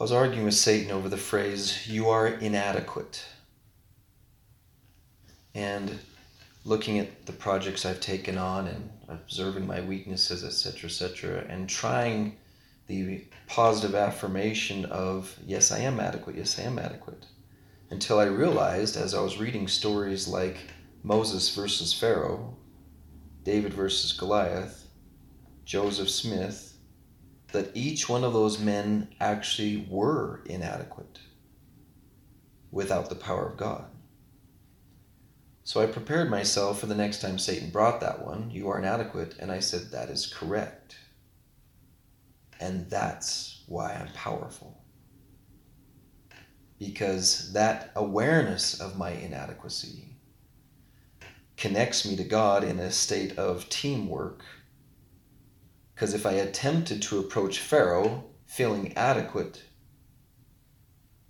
I was arguing with Satan over the phrase, you are inadequate. And looking at the projects I've taken on and observing my weaknesses, etc., etc., and trying the positive affirmation of, yes, I am adequate, yes, I am adequate. Until I realized, as I was reading stories like Moses versus Pharaoh, David versus Goliath, Joseph Smith, that each one of those men actually were inadequate without the power of God. So I prepared myself for the next time Satan brought that one. You are inadequate. And I said, That is correct. And that's why I'm powerful. Because that awareness of my inadequacy connects me to God in a state of teamwork. Because if I attempted to approach Pharaoh feeling adequate,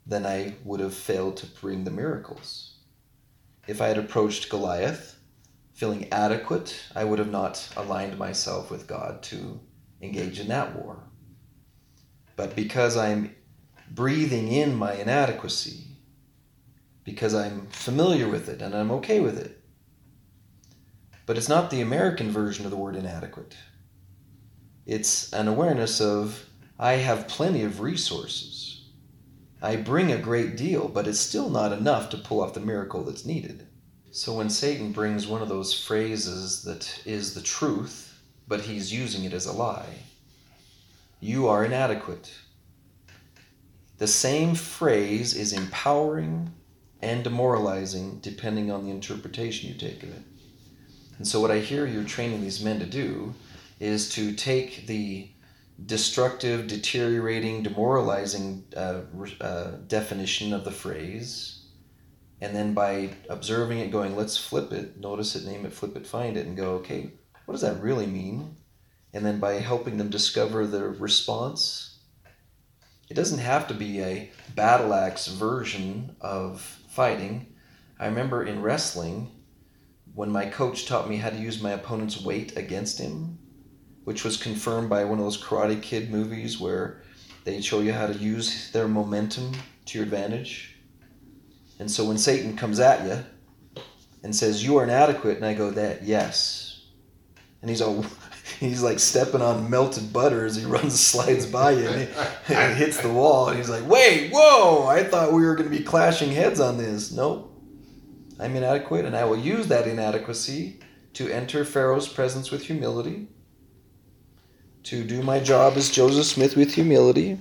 then I would have failed to bring the miracles. If I had approached Goliath feeling adequate, I would have not aligned myself with God to engage in that war. But because I'm breathing in my inadequacy, because I'm familiar with it and I'm okay with it. But it's not the American version of the word inadequate. It's an awareness of I have plenty of resources. I bring a great deal, but it's still not enough to pull off the miracle that's needed. So when Satan brings one of those phrases that is the truth, but he's using it as a lie, you are inadequate. The same phrase is empowering and demoralizing depending on the interpretation you take of it. And so, what I hear you're training these men to do is to take the destructive, deteriorating, demoralizing uh, uh, definition of the phrase. And then by observing it, going, let's flip it, notice it, name it, flip it, find it, and go, okay, what does that really mean? And then by helping them discover the response, it doesn't have to be a battle axe version of fighting. I remember in wrestling, when my coach taught me how to use my opponent's weight against him, which was confirmed by one of those Karate Kid movies where they show you how to use their momentum to your advantage. And so when Satan comes at you and says, You are inadequate, and I go, That, yes. And he's all. He's like stepping on melted butter as he runs, slides by you, and he, and hits the wall. And he's like, "Wait, whoa! I thought we were going to be clashing heads on this. Nope, I'm inadequate, and I will use that inadequacy to enter Pharaoh's presence with humility, to do my job as Joseph Smith with humility,